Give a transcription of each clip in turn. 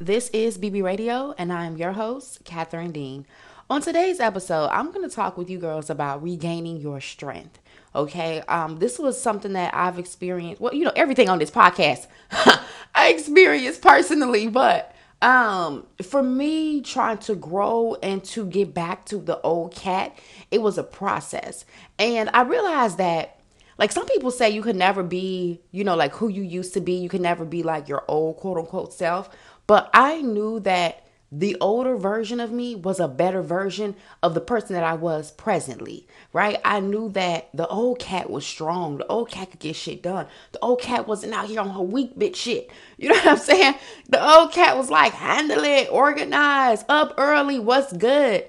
This is BB Radio, and I am your host, Catherine Dean. On today's episode, I'm going to talk with you girls about regaining your strength. Okay, um, this was something that I've experienced. Well, you know, everything on this podcast I experienced personally, but um, for me, trying to grow and to get back to the old cat, it was a process, and I realized that like some people say you could never be, you know, like who you used to be. You can never be like your old quote unquote self. But I knew that the older version of me was a better version of the person that I was presently, right? I knew that the old cat was strong. The old cat could get shit done. The old cat wasn't out here on her weak bitch shit. You know what I'm saying? The old cat was like, handle it, organize, up early, what's good?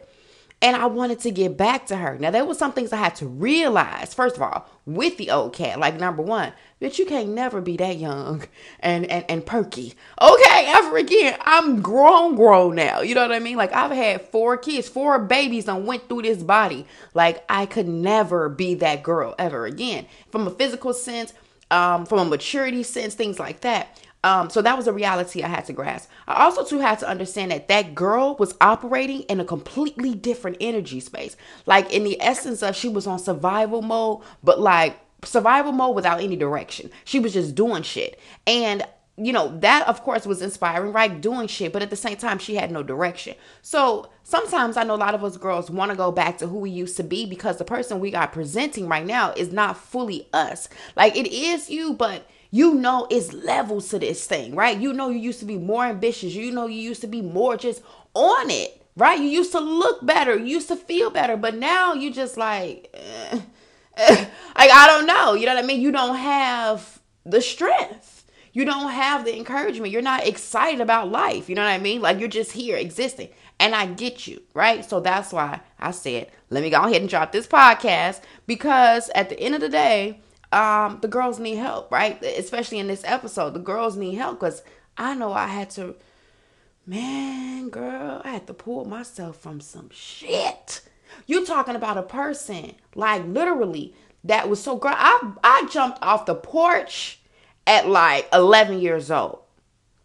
And I wanted to get back to her. Now, there was some things I had to realize, first of all, with the old cat. Like, number one, bitch, you can't never be that young and, and, and perky. Okay, ever again. I'm grown, grown now. You know what I mean? Like, I've had four kids, four babies, and went through this body. Like, I could never be that girl ever again. From a physical sense, um, from a maturity sense, things like that. Um, so that was a reality I had to grasp. I also too had to understand that that girl was operating in a completely different energy space. Like in the essence of she was on survival mode, but like survival mode without any direction. She was just doing shit. And you know, that of course was inspiring, right? Doing shit, but at the same time, she had no direction. So sometimes I know a lot of us girls want to go back to who we used to be because the person we got presenting right now is not fully us. Like it is you, but you know it's levels to this thing, right? You know you used to be more ambitious. You know you used to be more just on it, right? You used to look better. You used to feel better, but now you just like, eh, eh, like I don't know. You know what I mean? You don't have the strength. You don't have the encouragement. You're not excited about life. You know what I mean? Like you're just here existing. And I get you, right? So that's why I said, let me go ahead and drop this podcast because at the end of the day, um, the girls need help, right? Especially in this episode, the girls need help because I know I had to, man, girl, I had to pull myself from some shit. You talking about a person like literally that was so girl. I I jumped off the porch at like 11 years old.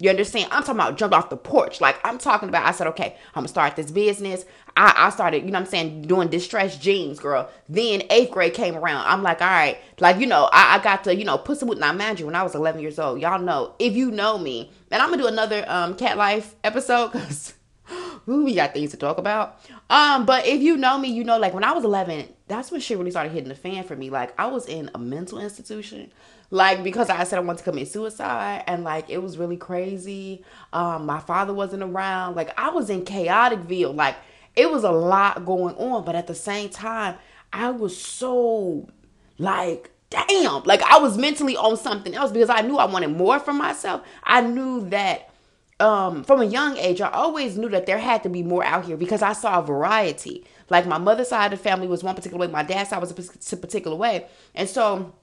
You understand? I'm talking about jumped off the porch. Like I'm talking about, I said, okay, I'm gonna start this business. I, I started, you know I'm saying, doing distressed jeans, girl. Then eighth grade came around. I'm like, all right, like, you know, I, I got to, you know, put some with my magic when I was 11 years old. Y'all know, if you know me, and I'm gonna do another um cat life episode because we got things to talk about. Um, but if you know me, you know, like when I was 11, that's when shit really started hitting the fan for me. Like I was in a mental institution like because I said I wanted to commit suicide and like it was really crazy. Um, my father wasn't around. Like I was in chaoticville. Like it was a lot going on, but at the same time, I was so like damn, like I was mentally on something else because I knew I wanted more for myself. I knew that um, from a young age, I always knew that there had to be more out here because I saw a variety. Like my mother's side of the family was one particular way, my dad's side was a particular way, and so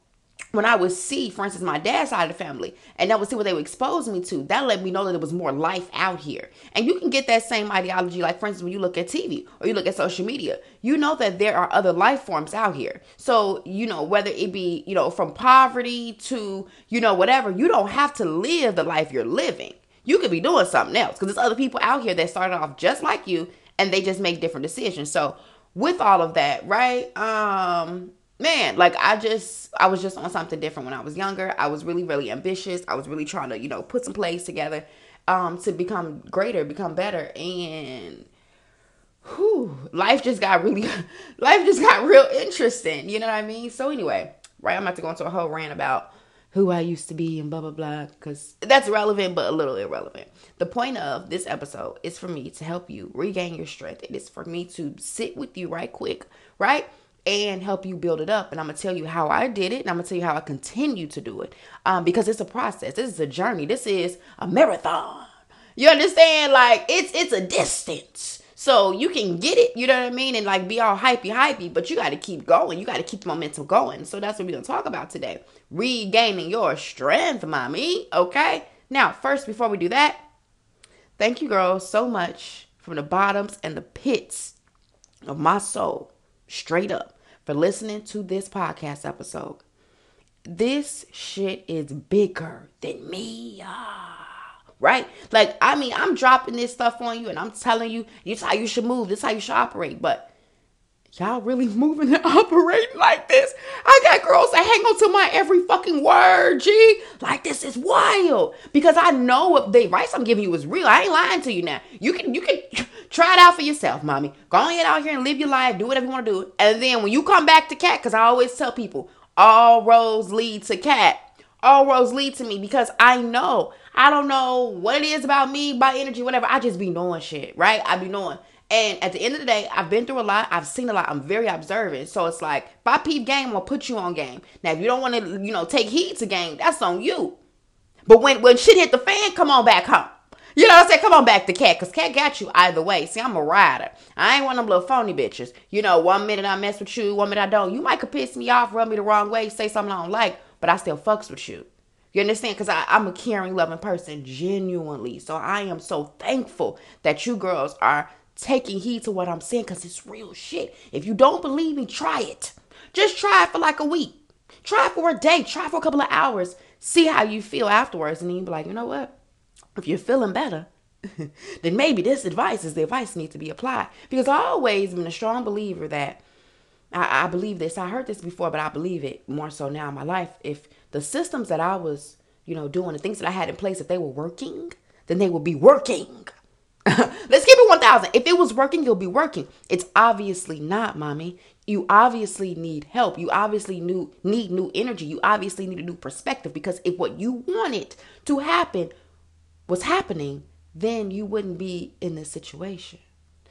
when I would see, for instance, my dad's side of the family, and I would see what they would expose me to, that let me know that there was more life out here. And you can get that same ideology, like for instance, when you look at TV or you look at social media, you know that there are other life forms out here. So, you know, whether it be, you know, from poverty to, you know, whatever, you don't have to live the life you're living. You could be doing something else because there's other people out here that started off just like you and they just make different decisions. So, with all of that, right? Um, man, like I just I was just on something different when I was younger. I was really really ambitious. I was really trying to, you know, put some plays together um to become greater, become better and whew, life just got really life just got real interesting, you know what I mean? So anyway, right, I'm about to go into a whole rant about who I used to be and blah blah blah because that's relevant but a little irrelevant. The point of this episode is for me to help you regain your strength. It is for me to sit with you right quick, right? And help you build it up. And I'm gonna tell you how I did it, and I'm gonna tell you how I continue to do it. Um, because it's a process. This is a journey. This is a marathon. You understand? Like it's it's a distance. So you can get it, you know what I mean, and like be all hypey hypey, but you got to keep going. You got to keep the momentum going. So that's what we're gonna talk about today: regaining your strength, mommy. Okay. Now, first, before we do that, thank you, girls, so much from the bottoms and the pits of my soul, straight up for listening to this podcast episode. This shit is bigger than me. Right? Like, I mean, I'm dropping this stuff on you and I'm telling you, this how you should move, this how you should operate. But y'all really moving and operating like this? I got girls that hang on to my every fucking word, G. Like this is wild. Because I know what the advice I'm giving you is real. I ain't lying to you now. You can you can try it out for yourself, mommy. Go ahead out here and live your life, do whatever you want to do. And then when you come back to cat, because I always tell people, all roads lead to cat. All roads lead to me because I know. I don't know what it is about me, by energy, whatever. I just be knowing shit, right? I be knowing. And at the end of the day, I've been through a lot. I've seen a lot. I'm very observant. So it's like, if I peep game, I'll put you on game. Now, if you don't want to, you know, take heed to game, that's on you. But when, when shit hit the fan, come on back home. You know what I'm saying? Come on back to Cat, because Cat got you either way. See, I'm a rider. I ain't one of them little phony bitches. You know, one minute I mess with you, one minute I don't. You might could piss me off, rub me the wrong way, say something I don't like, but I still fucks with you. You understand? Because I'm a caring, loving person, genuinely. So I am so thankful that you girls are taking heed to what I'm saying because it's real shit. If you don't believe me, try it. Just try it for like a week. Try for a day. Try for a couple of hours. See how you feel afterwards. And then you be like, you know what? If you're feeling better, then maybe this advice is the advice needs to be applied. Because I always been a strong believer that I, I believe this. I heard this before, but I believe it more so now in my life. If the systems that I was, you know, doing, the things that I had in place, if they were working, then they would be working. Let's keep it 1000. If it was working, you'll be working. It's obviously not, mommy. You obviously need help. You obviously new, need new energy. You obviously need a new perspective because if what you wanted to happen was happening, then you wouldn't be in this situation.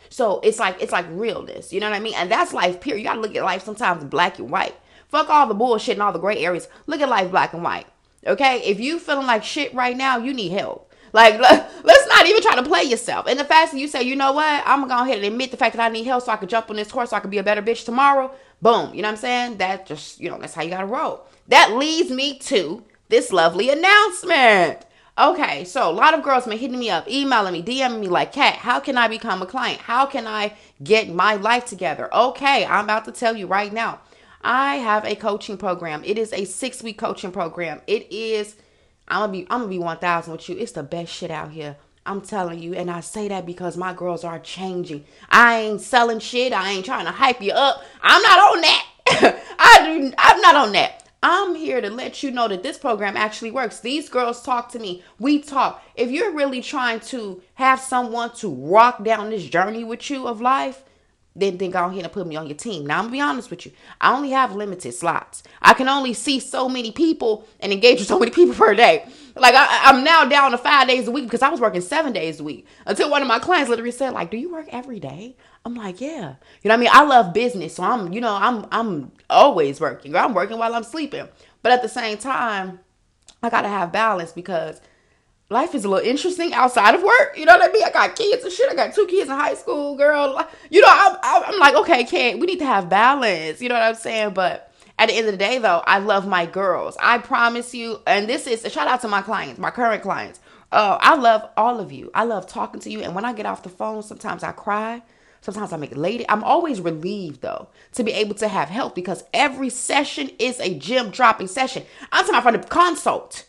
So it's like it's like realness, you know what I mean? And that's life period. You gotta look at life sometimes black and white. Fuck all the bullshit and all the gray areas. Look at life black and white. Okay? If you feeling like shit right now, you need help. Like, let's not even try to play yourself. And the that you say, you know what, I'm gonna go ahead and admit the fact that I need help so I can jump on this horse so I can be a better bitch tomorrow. Boom. You know what I'm saying? That just, you know, that's how you gotta roll. That leads me to this lovely announcement. Okay, so a lot of girls been hitting me up, emailing me, DMing me like, Cat, how can I become a client? How can I get my life together? Okay, I'm about to tell you right now. I have a coaching program. It is a six week coaching program. It is I'm gonna be I'm gonna be one thousand with you. It's the best shit out here. I'm telling you, and I say that because my girls are changing. I ain't selling shit. I ain't trying to hype you up. I'm not on that. I do. I'm not on that. I'm here to let you know that this program actually works. These girls talk to me. We talk. If you're really trying to have someone to rock down this journey with you of life, then then go ahead and put me on your team. Now I'm gonna be honest with you. I only have limited slots. I can only see so many people and engage with so many people per day. Like I, am now down to five days a week because I was working seven days a week until one of my clients literally said, "Like, do you work every day?" I'm like, "Yeah." You know what I mean? I love business, so I'm you know I'm I'm always working. I'm working while I'm sleeping, but at the same time, I gotta have balance because life is a little interesting outside of work. You know what I mean? I got kids and shit. I got two kids in high school, girl. You know, I'm, I'm like, okay, kid, we need to have balance. You know what I'm saying? But at the end of the day, though, I love my girls. I promise you, and this is a shout out to my clients, my current clients. Uh, I love all of you. I love talking to you. And when I get off the phone, sometimes I cry. Sometimes I make late. I'm always relieved though to be able to have help because every session is a gem dropping session. I'm talking about the consult.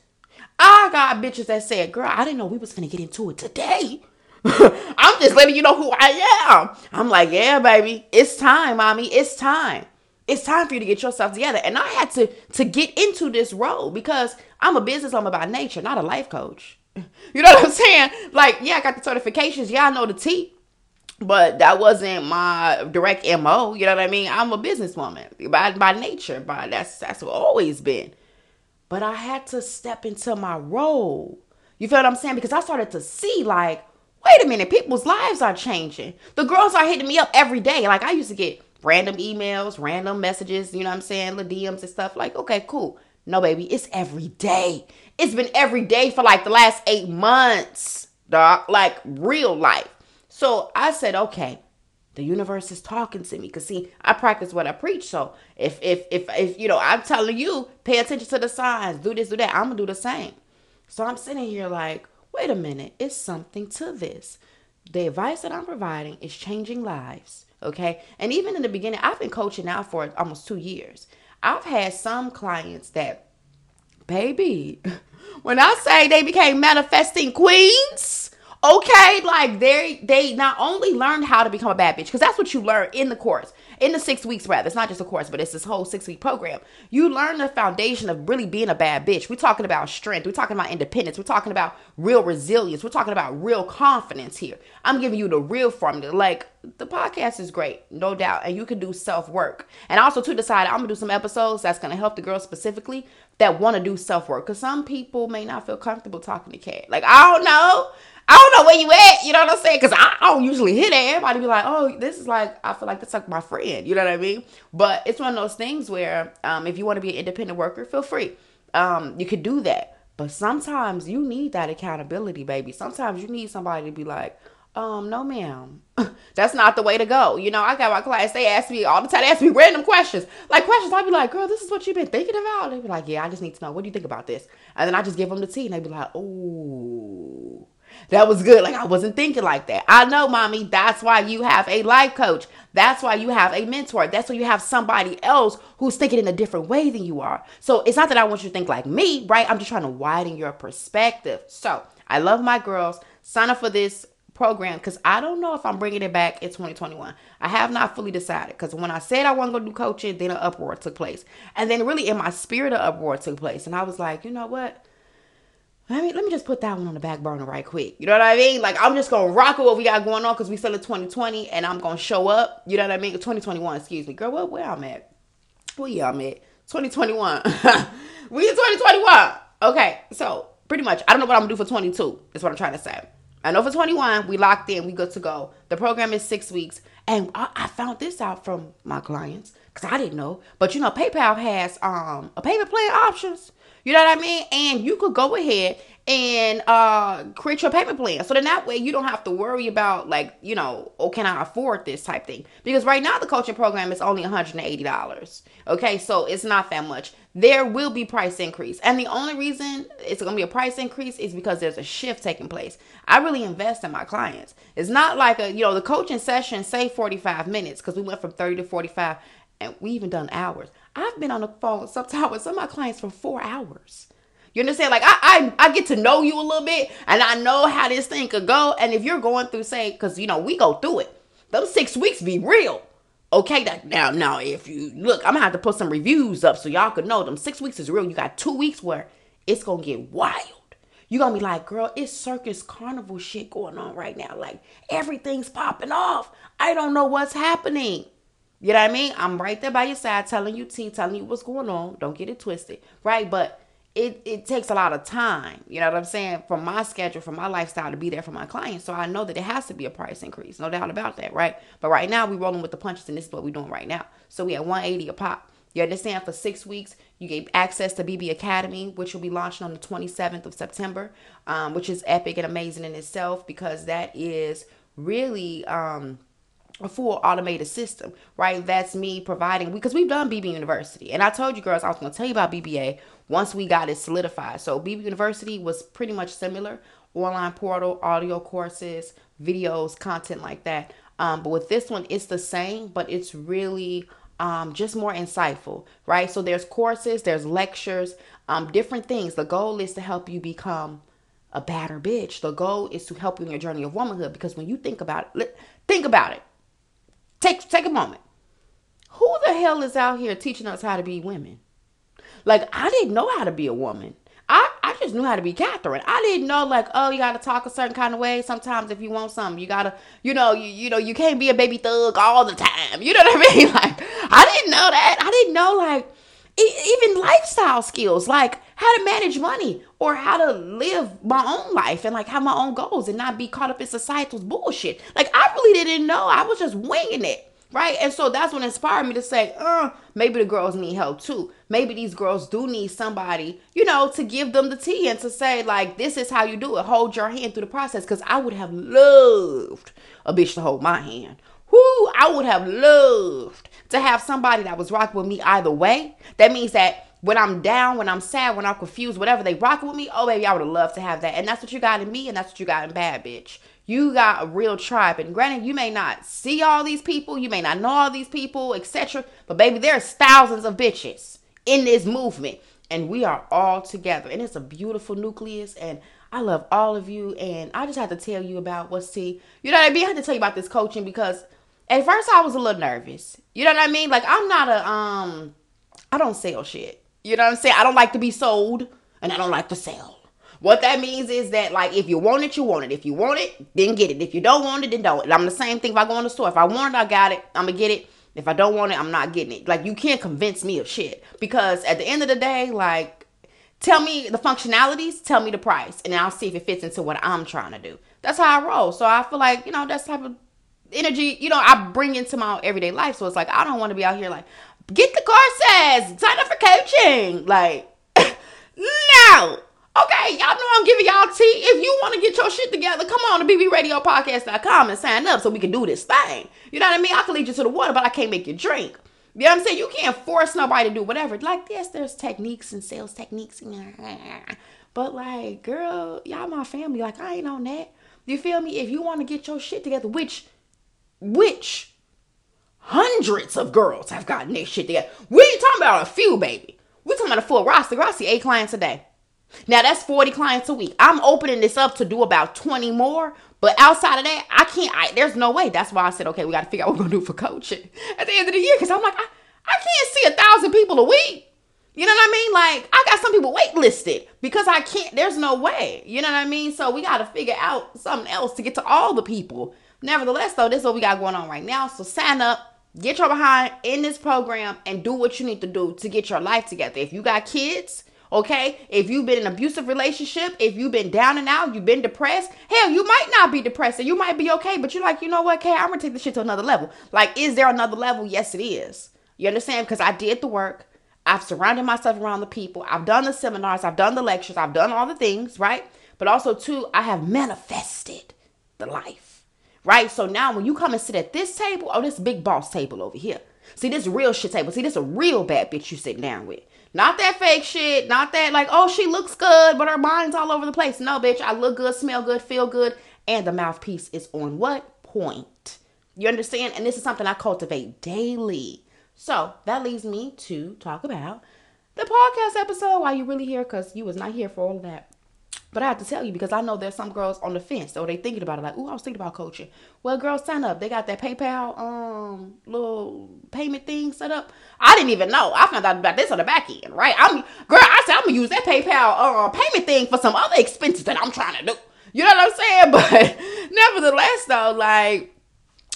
I got bitches that said, girl, I didn't know we was gonna get into it today. I'm just letting you know who I am. I'm like, yeah, baby, it's time, mommy. It's time. It's time for you to get yourself together. And I had to to get into this role because I'm a business owner by nature, not a life coach. You know what I'm saying? Like, yeah, I got the certifications. Yeah, I know the T. But that wasn't my direct MO. You know what I mean? I'm a businesswoman by by nature. By that's that's always been. But I had to step into my role. You feel what I'm saying? Because I started to see, like, wait a minute, people's lives are changing. The girls are hitting me up every day. Like, I used to get random emails, random messages, you know what I'm saying? The DMs and stuff. Like, okay, cool. No, baby, it's every day. It's been every day for like the last eight months, dog. Like, real life. So I said, okay, the universe is talking to me. Cause see, I practice what I preach. So if if if if you know, I'm telling you, pay attention to the signs, do this, do that, I'm gonna do the same. So I'm sitting here like, wait a minute, it's something to this. The advice that I'm providing is changing lives. Okay. And even in the beginning, I've been coaching now for almost two years. I've had some clients that baby, when I say they became manifesting queens, okay, like they they not only learned how to become a bad bitch, because that's what you learn in the course in the six weeks rather. It's not just a course but it's this whole six week program. You learn the foundation of really being a bad bitch. We're talking about strength. We're talking about independence. We're talking about real resilience. We're talking about real confidence here. I'm giving you the real formula. Like the podcast is great no doubt and you can do self work and also to decide i'm gonna do some episodes that's gonna help the girls specifically that want to do self work because some people may not feel comfortable talking to cat like i don't know I don't know where you at. You know what I'm saying? Because I, don't usually hit it. Everybody be like, oh, this is like, I feel like that's like my friend. You know what I mean? But it's one of those things where um, if you want to be an independent worker, feel free. Um, you could do that. But sometimes you need that accountability, baby. Sometimes you need somebody to be like, um, no, ma'am. That's not the way to go. You know, I got my class. they ask me all the time, they ask me random questions. Like questions, I'd be like, girl, this is what you've been thinking about. They'd be like, yeah, I just need to know. What do you think about this? And then I just give them the tea and they'd be like, oh that was good. Like I wasn't thinking like that. I know, mommy. That's why you have a life coach. That's why you have a mentor. That's why you have somebody else who's thinking in a different way than you are. So it's not that I want you to think like me, right? I'm just trying to widen your perspective. So I love my girls. Sign up for this program because I don't know if I'm bringing it back in 2021. I have not fully decided because when I said I going to do coaching, then an uproar took place. And then really in my spirit, of uproar took place. And I was like, you know what? Let me let me just put that one on the back burner right quick. You know what I mean? Like I'm just gonna rock with what we got going on because we still in 2020 and I'm gonna show up. You know what I mean? 2021, excuse me, girl. What where I'm at? Where y'all at 2021. we in 2021. Okay, so pretty much, I don't know what I'm gonna do for 22. Is what I'm trying to say. I know for 21, we locked in, we good to go. The program is six weeks, and I, I found this out from my clients because I didn't know. But you know, PayPal has um a payment plan options. You know what I mean? And you could go ahead and uh create your payment plan. So then that way you don't have to worry about like, you know, oh, can I afford this type thing? Because right now the coaching program is only $180. Okay, so it's not that much. There will be price increase. And the only reason it's gonna be a price increase is because there's a shift taking place. I really invest in my clients. It's not like a, you know, the coaching session say 45 minutes because we went from 30 to 45 and we even done hours. I've been on the phone sometimes with some of my clients for four hours. You understand? Like I, I, I get to know you a little bit, and I know how this thing could go. And if you're going through, say, because you know we go through it, those six weeks be real. Okay, that now, now if you look, I'm gonna have to put some reviews up so y'all could know them. Six weeks is real. You got two weeks where it's gonna get wild. You're gonna be like, girl, it's circus carnival shit going on right now. Like everything's popping off. I don't know what's happening. You know what I mean? I'm right there by your side telling you T, telling you what's going on. Don't get it twisted. Right? But it, it takes a lot of time, you know what I'm saying, from my schedule, from my lifestyle to be there for my clients. So I know that it has to be a price increase, no doubt about that, right? But right now we're rolling with the punches, and this is what we're doing right now. So we at 180 a pop. You understand? For six weeks, you get access to BB Academy, which will be launching on the 27th of September, um, which is epic and amazing in itself because that is really um, a full automated system, right? That's me providing because we've done BB University, and I told you girls I was going to tell you about BBA once we got it solidified. So BB University was pretty much similar, online portal, audio courses, videos, content like that. Um, but with this one, it's the same, but it's really um, just more insightful, right? So there's courses, there's lectures, um, different things. The goal is to help you become a badder bitch. The goal is to help you in your journey of womanhood because when you think about it, think about it Take take a moment. Who the hell is out here teaching us how to be women? Like I didn't know how to be a woman. I, I just knew how to be Catherine. I didn't know like, oh, you gotta talk a certain kind of way. Sometimes if you want something, you gotta, you know, you, you know, you can't be a baby thug all the time. You know what I mean? Like, I didn't know that. I didn't know like even lifestyle skills like how to manage money or how to live my own life and like have my own goals and not be caught up in societal's bullshit. Like I really didn't know. I was just winging it. Right. And so that's what inspired me to say, uh, maybe the girls need help too. Maybe these girls do need somebody, you know, to give them the tea and to say, like, this is how you do it. Hold your hand through the process. Cause I would have loved a bitch to hold my hand. Who I would have loved to have somebody that was rocking with me either way. That means that when I'm down, when I'm sad, when I'm confused, whatever they rock with me, oh baby, I would have loved to have that. And that's what you got in me, and that's what you got in Bad Bitch. You got a real tribe. And granted, you may not see all these people, you may not know all these people, etc. But baby, there's thousands of bitches in this movement. and we are all together and it's a beautiful nucleus and I love all of you and I just have to tell you about what's T. You know what I mean? I have to tell you about this coaching because at first I was a little nervous. You know what I mean? Like I'm not a um I don't sell shit. You know what I'm saying? I don't like to be sold and I don't like to sell. What that means is that like if you want it, you want it. If you want it, then get it. If you don't want it, then don't. And I'm the same thing if I go in the store. If I want it, I got it. I'm gonna get it. If I don't want it, I'm not getting it. Like you can't convince me of shit. Because at the end of the day, like tell me the functionalities, tell me the price, and I'll see if it fits into what I'm trying to do. That's how I roll. So I feel like, you know, that's type of energy, you know, I bring into my everyday life. So it's like I don't want to be out here like, get the courses, sign up for coaching. Like, no. Okay, y'all know I'm giving y'all tea. If you want to get your shit together, come on to bbradiopodcast.com and sign up so we can do this thing. You know what I mean? I can lead you to the water, but I can't make you drink. You know what I'm saying? You can't force nobody to do whatever. Like, yes, there's techniques and sales techniques. But, like, girl, y'all my family. Like, I ain't on that. You feel me? If you want to get your shit together, which, which hundreds of girls have gotten their shit together. We ain't talking about a few, baby. we talking about a full roster. I see eight clients a day. Now that's 40 clients a week. I'm opening this up to do about 20 more, but outside of that, I can't. I, there's no way. That's why I said, okay, we got to figure out what we're gonna do for coaching at the end of the year. Because I'm like, I, I can't see a thousand people a week. You know what I mean? Like I got some people waitlisted because I can't. There's no way. You know what I mean? So we got to figure out something else to get to all the people. Nevertheless, though, this is what we got going on right now. So sign up, get your behind in this program, and do what you need to do to get your life together. If you got kids Okay, if you've been in an abusive relationship, if you've been down and out, you've been depressed, hell, you might not be depressed and you might be okay, but you're like, you know what, Kay, I'm gonna take this shit to another level. Like, is there another level? Yes, it is. You understand? Because I did the work, I've surrounded myself around the people, I've done the seminars, I've done the lectures, I've done all the things, right? But also, too, I have manifested the life, right? So now when you come and sit at this table, oh, this big boss table over here. See, this real shit table. See, this a real bad bitch you sitting down with. Not that fake shit. Not that like, oh, she looks good, but her mind's all over the place. No, bitch. I look good, smell good, feel good, and the mouthpiece is on what point? You understand? And this is something I cultivate daily. So that leads me to talk about the podcast episode. Why you really here? Because you was not here for all of that. But I have to tell you because I know there's some girls on the fence or they thinking about it like, oh, I was thinking about coaching. Well, girls, sign up. They got that PayPal um little payment thing set up. I didn't even know. I found out about this on the back end, right? I'm girl. I said I'm gonna use that PayPal uh, payment thing for some other expenses that I'm trying to do. You know what I'm saying? But nevertheless, though, like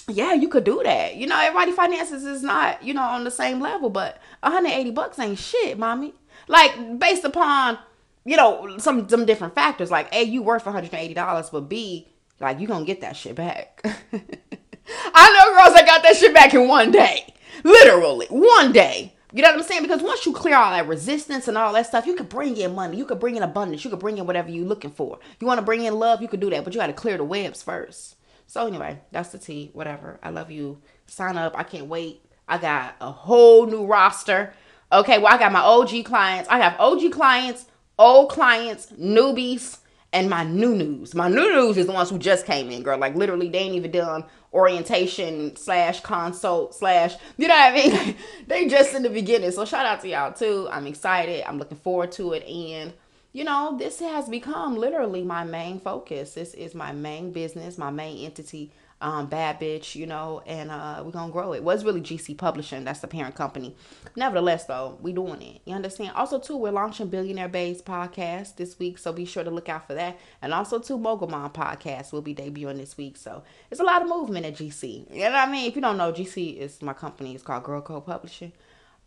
yeah, you could do that. You know, everybody finances is not, you know, on the same level, but 180 bucks ain't shit, mommy. Like based upon you know, some some different factors. Like, A, you worth $180, but B, like you gonna get that shit back. I know girls that got that shit back in one day. Literally, one day. You know what I'm saying? Because once you clear all that resistance and all that stuff, you can bring in money. You can bring in abundance. You can bring in whatever you're looking for. You want to bring in love, you can do that, but you got to clear the webs first. So anyway, that's the tea. Whatever. I love you. Sign up. I can't wait. I got a whole new roster. Okay, well I got my OG clients. I have OG clients old clients, newbies, and my new news. My new news is the ones who just came in, girl. Like literally, they ain't even done orientation slash consult slash. You know what I mean? they just in the beginning. So shout out to y'all too. I'm excited. I'm looking forward to it, and you know, this has become literally my main focus. This is my main business, my main entity um, Bad Bitch, you know, and uh, we're gonna grow it. Was really GC Publishing, that's the parent company. Nevertheless, though, we doing it. You understand? Also, too, we're launching Billionaire Babes podcast this week, so be sure to look out for that. And also, too, Mogul Mom podcast will be debuting this week. So it's a lot of movement at GC. You know what I mean? If you don't know, GC is my company. It's called Girl Code Publishing.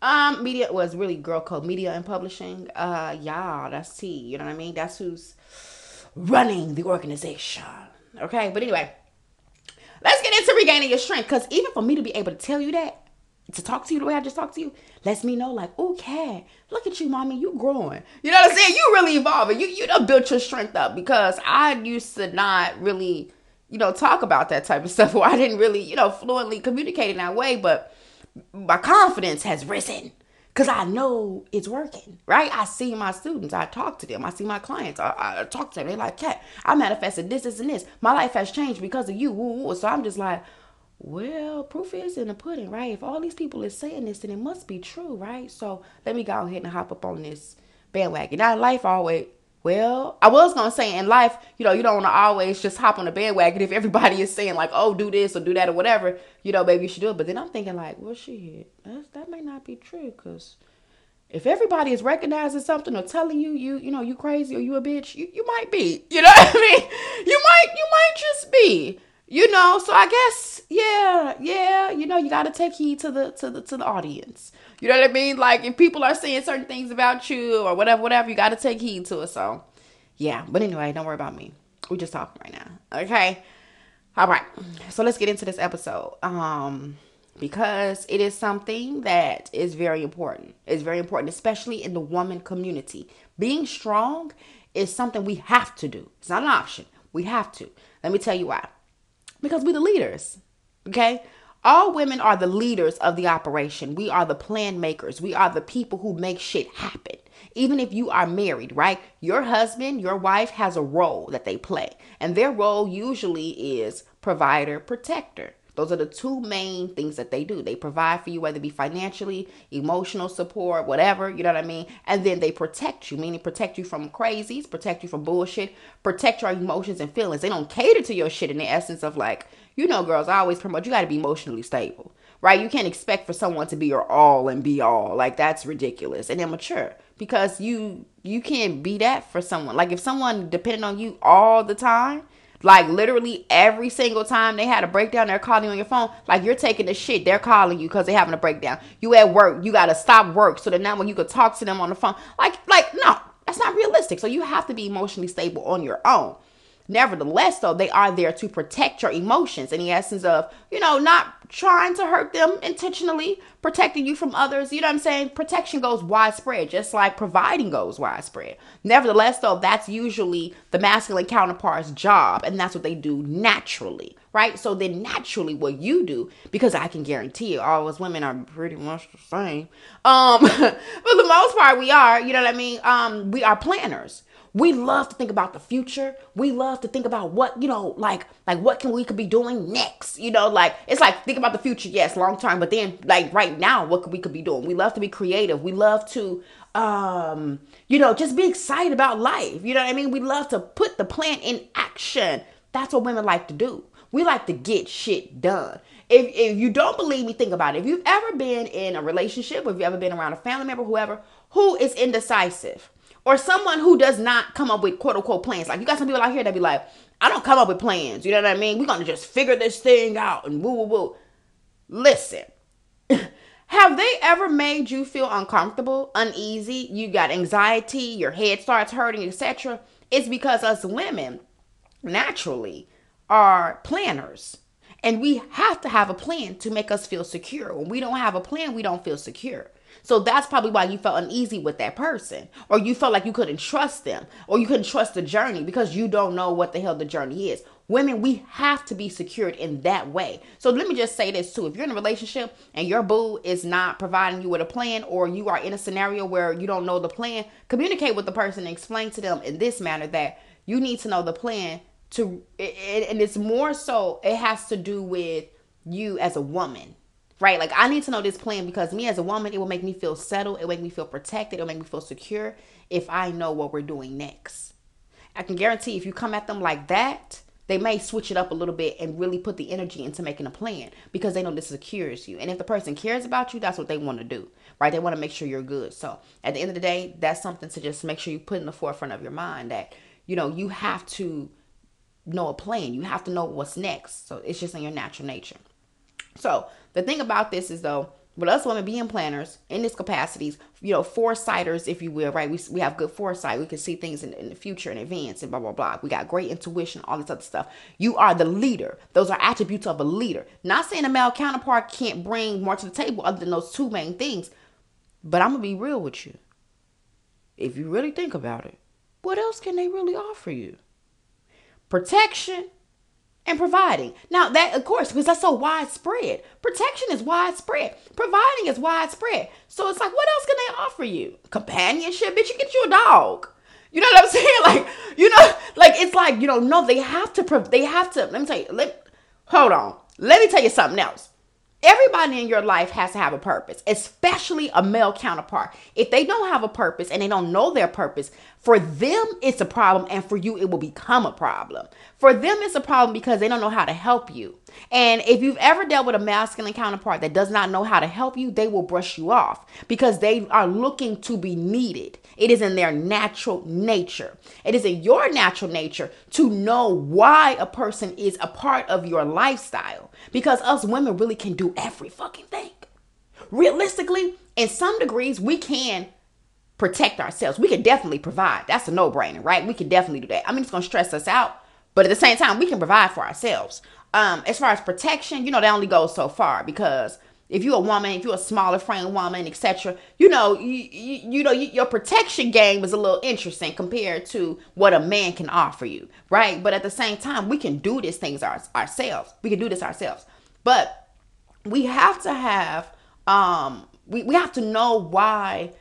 Um, media was really Girl Code Media and Publishing. Uh, y'all, that's T. You know what I mean? That's who's running the organization. Okay, but anyway Let's get into regaining your strength. Because even for me to be able to tell you that, to talk to you the way I just talked to you, lets me know, like, okay, look at you, mommy, you growing. You know what I'm saying? You really evolving. You you done built your strength up because I used to not really, you know, talk about that type of stuff. Or I didn't really, you know, fluently communicate in that way. But my confidence has risen because I know it's working, right? I see my students, I talk to them, I see my clients, I, I talk to them. They're like, "Cat, I manifested this, this, and this. My life has changed because of you." So I'm just like, well, proof is in the pudding, right? If all these people is saying this, then it must be true, right? So let me go ahead and hop up on this bandwagon. Now, life always, well, I was gonna say in life, you know, you don't want to always just hop on the bandwagon if everybody is saying like, "Oh, do this or do that or whatever." You know, maybe you should do it. But then I'm thinking like, well, shit, that that may not be true because if everybody is recognizing something or telling you you you know you crazy or you a bitch, you, you might be. You know what I mean? You might you might just be. You know, so I guess yeah, yeah, you know, you got to take heed to the to the to the audience. You know what I mean? Like if people are saying certain things about you or whatever, whatever, you got to take heed to it. So, yeah. But anyway, don't worry about me. We're just talking right now. Okay. All right. So let's get into this episode. Um, because it is something that is very important. It's very important, especially in the woman community. Being strong is something we have to do. It's not an option. We have to. Let me tell you why. Because we're the leaders. Okay? All women are the leaders of the operation. We are the plan makers. We are the people who make shit happen. Even if you are married, right? Your husband, your wife has a role that they play. And their role usually is provider, protector. Those are the two main things that they do. They provide for you, whether it be financially, emotional support, whatever, you know what I mean? And then they protect you, meaning protect you from crazies, protect you from bullshit, protect your emotions and feelings. They don't cater to your shit in the essence of like, you know, girls, I always promote you got to be emotionally stable, right? You can't expect for someone to be your all and be all. Like that's ridiculous and immature because you you can't be that for someone. Like if someone depending on you all the time, like literally every single time they had a breakdown, they're calling you on your phone. Like you're taking the shit, they're calling you because they're having a breakdown. You at work, you gotta stop work so that now when you could talk to them on the phone, like like no, that's not realistic. So you have to be emotionally stable on your own. Nevertheless, though, they are there to protect your emotions in the essence of, you know, not trying to hurt them intentionally, protecting you from others. You know what I'm saying? Protection goes widespread, just like providing goes widespread. Nevertheless, though, that's usually the masculine counterpart's job, and that's what they do naturally, right? So then, naturally, what you do, because I can guarantee you, all us women are pretty much the same. Um, for the most part, we are. You know what I mean? Um, we are planners we love to think about the future. We love to think about what you know like like what can we could be doing next you know like it's like think about the future yes long term but then like right now what could we could be doing? We love to be creative. We love to um you know just be excited about life you know what i mean? We love to put the plan in action. That's what women like to do. We like to get shit done. If, if you don't believe me think about it. If you've ever been in a relationship if you've ever been around a family member whoever who is indecisive or someone who does not come up with quote unquote plans. Like you got some people out here that be like, I don't come up with plans. You know what I mean? We're gonna just figure this thing out and woo woo woo. Listen. Have they ever made you feel uncomfortable, uneasy? You got anxiety, your head starts hurting, etc. It's because us women naturally are planners. And we have to have a plan to make us feel secure. When we don't have a plan, we don't feel secure. So that's probably why you felt uneasy with that person, or you felt like you couldn't trust them, or you couldn't trust the journey because you don't know what the hell the journey is. Women, we have to be secured in that way. So let me just say this too. If you're in a relationship and your boo is not providing you with a plan, or you are in a scenario where you don't know the plan, communicate with the person and explain to them in this manner that you need to know the plan to, and it's more so, it has to do with you as a woman right? Like I need to know this plan because me as a woman, it will make me feel settled, it will make me feel protected, it will make me feel secure if I know what we're doing next. I can guarantee if you come at them like that, they may switch it up a little bit and really put the energy into making a plan because they know this secures you. And if the person cares about you, that's what they want to do, right? They want to make sure you're good. So at the end of the day, that's something to just make sure you put in the forefront of your mind that, you know, you have to know a plan. You have to know what's next. So it's just in your natural nature. So the thing about this is though, with us women being planners in these capacities, you know, foresighters, if you will, right? We, we have good foresight. We can see things in, in the future in advance and blah, blah, blah. We got great intuition, all this other stuff. You are the leader. Those are attributes of a leader. Not saying a male counterpart can't bring more to the table other than those two main things. But I'm going to be real with you. If you really think about it, what else can they really offer you? Protection and providing. Now that of course, because that's so widespread. Protection is widespread. Providing is widespread. So it's like, what else can they offer you? Companionship, bitch. You get you a dog. You know what I'm saying? Like, you know, like it's like you know, no, they have to. They have to. Let me tell you. Let hold on. Let me tell you something else. Everybody in your life has to have a purpose, especially a male counterpart. If they don't have a purpose and they don't know their purpose, for them it's a problem, and for you it will become a problem. For them, it's a problem because they don't know how to help you. And if you've ever dealt with a masculine counterpart that does not know how to help you, they will brush you off because they are looking to be needed. It is in their natural nature. It is in your natural nature to know why a person is a part of your lifestyle because us women really can do every fucking thing. Realistically, in some degrees, we can protect ourselves. We can definitely provide. That's a no brainer, right? We can definitely do that. I mean, it's going to stress us out, but at the same time, we can provide for ourselves. Um, as far as protection, you know, that only goes so far because if you're a woman, if you're a smaller frame woman, etc., you know, you, you, you know, you, your protection game is a little interesting compared to what a man can offer you, right? But at the same time, we can do these things our, ourselves. We can do this ourselves, but we have to have, um, we, we have to know why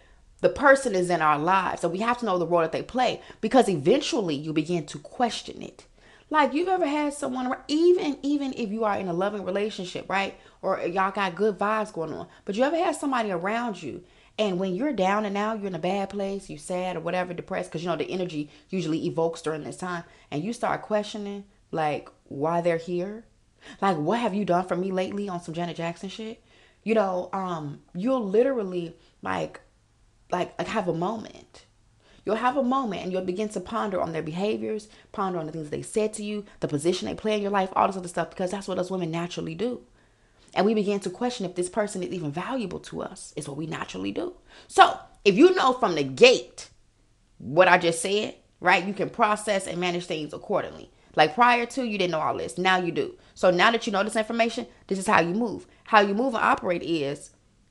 the person is in our lives, and we have to know the role that they play because eventually you begin to question it. Like you've ever had someone, even even if you are in a loving relationship, right? Or y'all got good vibes going on, but you ever had somebody around you, and when you're down and out, you're in a bad place, you're sad or whatever, depressed, because you know the energy usually evokes during this time, and you start questioning like why they're here, like what have you done for me lately on some Janet Jackson shit, you know, um, you'll literally like, like, like have a moment. You'll have a moment and you'll begin to ponder on their behaviors, ponder on the things they said to you, the position they play in your life, all this other stuff, because that's what us women naturally do. And we begin to question if this person is even valuable to us, is what we naturally do. So if you know from the gate what I just said, right, you can process and manage things accordingly. Like prior to, you didn't know all this. Now you do. So now that you know this information, this is how you move. How you move and operate is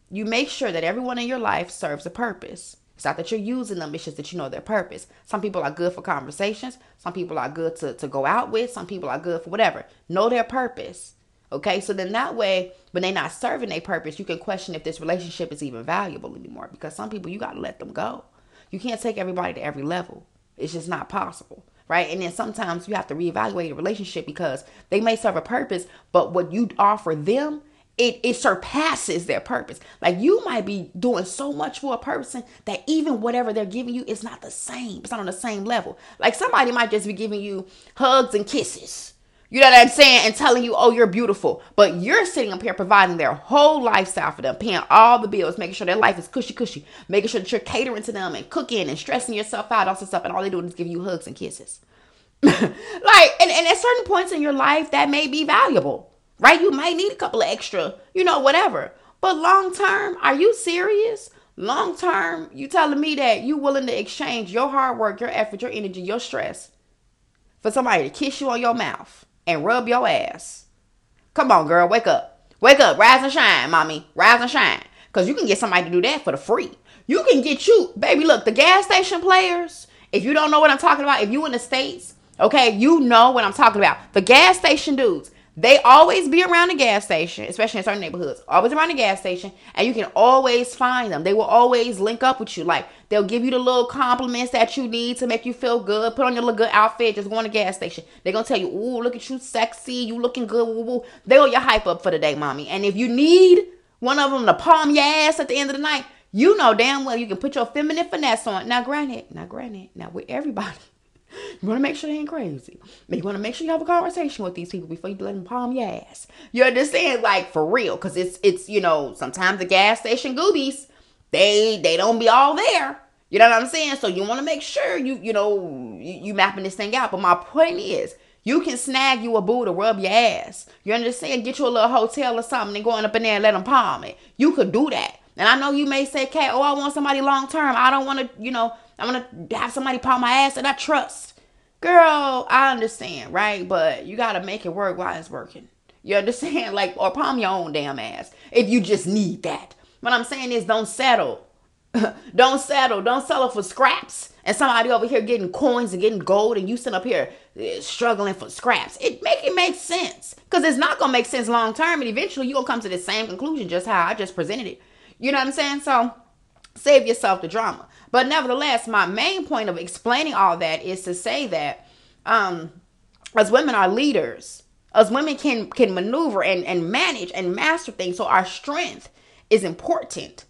you make sure that everyone in your life serves a purpose. It's not that you're using them, it's just that you know their purpose. Some people are good for conversations, some people are good to, to go out with, some people are good for whatever. Know their purpose. Okay, so then that way, when they're not serving their purpose, you can question if this relationship is even valuable anymore. Because some people, you got to let them go. You can't take everybody to every level. It's just not possible, right? And then sometimes you have to reevaluate a relationship because they may serve a purpose, but what you offer them it, it surpasses their purpose. Like you might be doing so much for a person that even whatever they're giving you is not the same. It's not on the same level. Like somebody might just be giving you hugs and kisses. You know what I'm saying? And telling you, oh, you're beautiful. But you're sitting up here providing their whole lifestyle for them, paying all the bills, making sure their life is cushy cushy, making sure that you're catering to them and cooking and stressing yourself out, all this stuff, and all they do is give you hugs and kisses. like, and, and at certain points in your life, that may be valuable right? You might need a couple of extra, you know, whatever. But long term, are you serious? Long term, you telling me that you willing to exchange your hard work, your effort, your energy, your stress for somebody to kiss you on your mouth and rub your ass. Come on, girl, wake up. Wake up, rise and shine, mommy. Rise and shine. Cause you can get somebody to do that for the free. You can get you, baby, look, the gas station players, if you don't know what I'm talking about, if you in the States, okay, you know what I'm talking about. The gas station dudes, they always be around the gas station, especially in certain neighborhoods. Always around the gas station, and you can always find them. They will always link up with you. Like they'll give you the little compliments that you need to make you feel good. Put on your little good outfit. Just go on the gas station. They're gonna tell you, "Ooh, look at you, sexy. You looking good." Woo, woo. They'll your hype up for the day, mommy. And if you need one of them to palm your ass at the end of the night, you know damn well you can put your feminine finesse on. Now, granted, now granted, now with everybody you want to make sure they ain't crazy. But you want to make sure you have a conversation with these people before you let them palm your ass. You understand? Like for real, because it's it's you know sometimes the gas station goobies they they don't be all there. You know what I'm saying? So you want to make sure you you know you, you mapping this thing out. But my point is. You can snag you a boo to rub your ass. You understand? Get you a little hotel or something and going up in there and let them palm it. You could do that. And I know you may say, Kay, oh, I want somebody long term. I don't want to, you know, I'm gonna have somebody palm my ass that I trust. Girl, I understand, right? But you gotta make it work while it's working. You understand? Like, or palm your own damn ass if you just need that. What I'm saying is don't settle. don't settle. Don't settle for scraps. And somebody over here getting coins and getting gold, and you sit up here eh, struggling for scraps. It make it make sense because it's not gonna make sense long term, and eventually you gonna come to the same conclusion just how I just presented it. You know what I'm saying? So save yourself the drama. But nevertheless, my main point of explaining all that is to say that um, as women are leaders, as women can can maneuver and, and manage and master things. So our strength is important.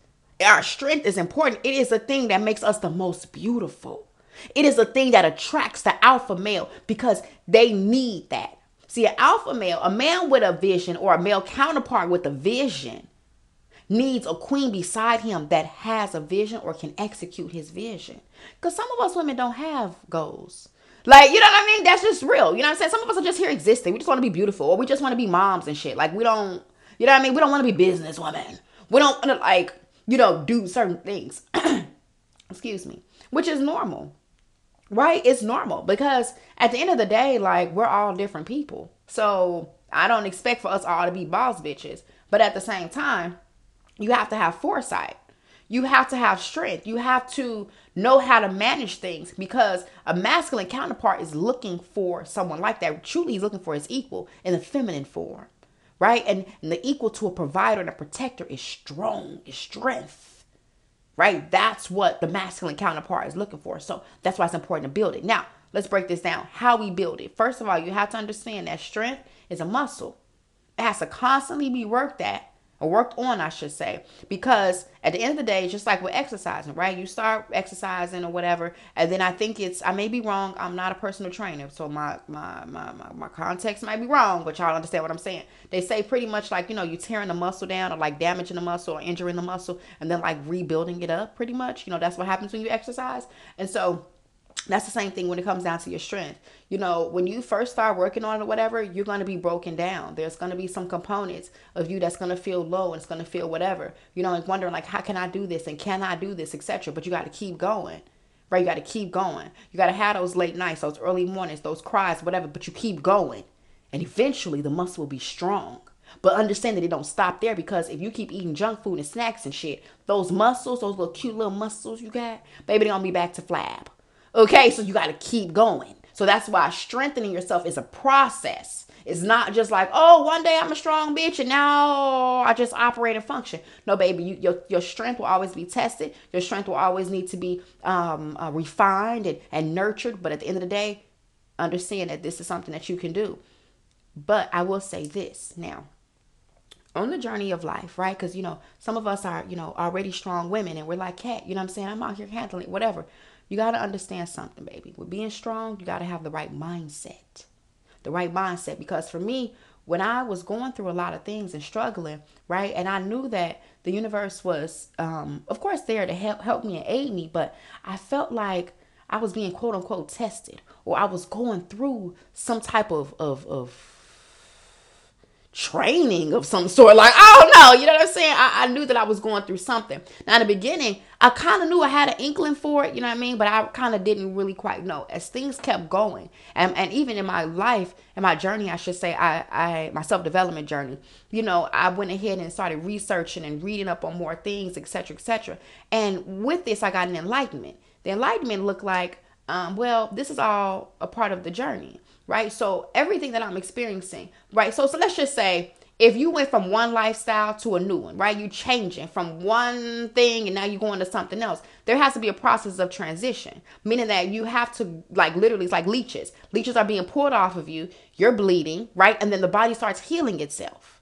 Our strength is important. It is a thing that makes us the most beautiful. It is a thing that attracts the alpha male because they need that. See, an alpha male, a man with a vision or a male counterpart with a vision, needs a queen beside him that has a vision or can execute his vision. Because some of us women don't have goals. Like, you know what I mean? That's just real. You know what I'm saying? Some of us are just here existing. We just want to be beautiful or we just want to be moms and shit. Like, we don't, you know what I mean? We don't want to be business women. We don't want to, like, you know, do certain things. Excuse me. Which is normal. Right? It's normal because at the end of the day, like, we're all different people. So I don't expect for us all to be boss bitches. But at the same time, you have to have foresight. You have to have strength. You have to know how to manage things because a masculine counterpart is looking for someone like that. Truly, he's looking for his equal in the feminine form, right? And, and the equal to a provider and a protector is strong, is strength, right? That's what the masculine counterpart is looking for. So that's why it's important to build it. Now, let's break this down. How we build it. First of all, you have to understand that strength is a muscle. It has to constantly be worked at or worked on, I should say, because at the end of the day, just like with exercising, right? You start exercising or whatever, and then I think it's I may be wrong. I'm not a personal trainer, so my my my my, my context might be wrong, but y'all understand what I'm saying. They say pretty much like you know you're tearing the muscle down or like damaging the muscle or injuring the muscle, and then like rebuilding it up. Pretty much, you know that's what happens when you exercise, and so that's the same thing when it comes down to your strength. You know, when you first start working on it or whatever, you're going to be broken down. There's going to be some components of you that's going to feel low and it's going to feel whatever. You know, like wondering like, how can I do this and can I do this, etc. But you got to keep going, right? You got to keep going. You got to have those late nights, those early mornings, those cries, whatever. But you keep going, and eventually the muscle will be strong. But understand that it don't stop there because if you keep eating junk food and snacks and shit, those muscles, those little cute little muscles you got, baby, they're gonna be back to flab. Okay, so you got to keep going. So that's why strengthening yourself is a process. It's not just like, oh, one day I'm a strong bitch and now I just operate and function. No, baby, you, your, your strength will always be tested. Your strength will always need to be um, uh, refined and, and nurtured. But at the end of the day, understand that this is something that you can do. But I will say this now on the journey of life, right? Because, you know, some of us are, you know, already strong women and we're like, cat, you know what I'm saying? I'm out here handling whatever. You got to understand something, baby. With being strong, you got to have the right mindset. The right mindset. Because for me, when I was going through a lot of things and struggling, right, and I knew that the universe was, um, of course, there to help help me and aid me, but I felt like I was being quote unquote tested, or I was going through some type of of of training of some sort. Like, I don't know. You know what I'm saying? I, I knew that I was going through something. Now, in the beginning, I kind of knew I had an inkling for it. You know what I mean? But I kind of didn't really quite know. As things kept going, and, and even in my life, in my journey, I should say, I, I my self development journey, you know, I went ahead and started researching and reading up on more things, etc., etc. And with this, I got an enlightenment. The enlightenment looked like, um, well, this is all a part of the journey right? So everything that I'm experiencing, right? So so let's just say if you went from one lifestyle to a new one, right? You're changing from one thing and now you're going to something else. There has to be a process of transition, meaning that you have to like literally it's like leeches. Leeches are being pulled off of you. You're bleeding, right? And then the body starts healing itself.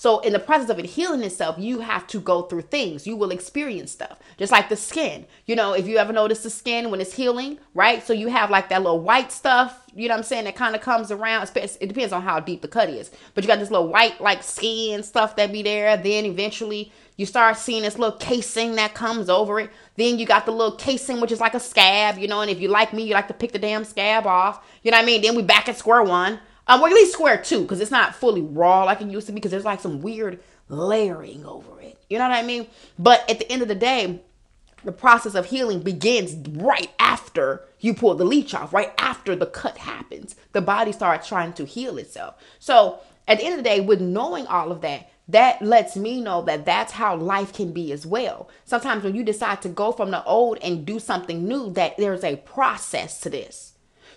So, in the process of it healing itself, you have to go through things. You will experience stuff, just like the skin. You know, if you ever notice the skin when it's healing, right? So, you have like that little white stuff, you know what I'm saying, that kind of comes around. It depends on how deep the cut is, but you got this little white, like skin stuff that be there. Then eventually, you start seeing this little casing that comes over it. Then you got the little casing, which is like a scab, you know. And if you like me, you like to pick the damn scab off. You know what I mean? Then we back at square one. Um, or at least square two, because it's not fully raw like it used to be, because there's like some weird layering over it. You know what I mean? But at the end of the day, the process of healing begins right after you pull the leech off, right after the cut happens. The body starts trying to heal itself. So at the end of the day, with knowing all of that, that lets me know that that's how life can be as well. Sometimes when you decide to go from the old and do something new, that there's a process to this.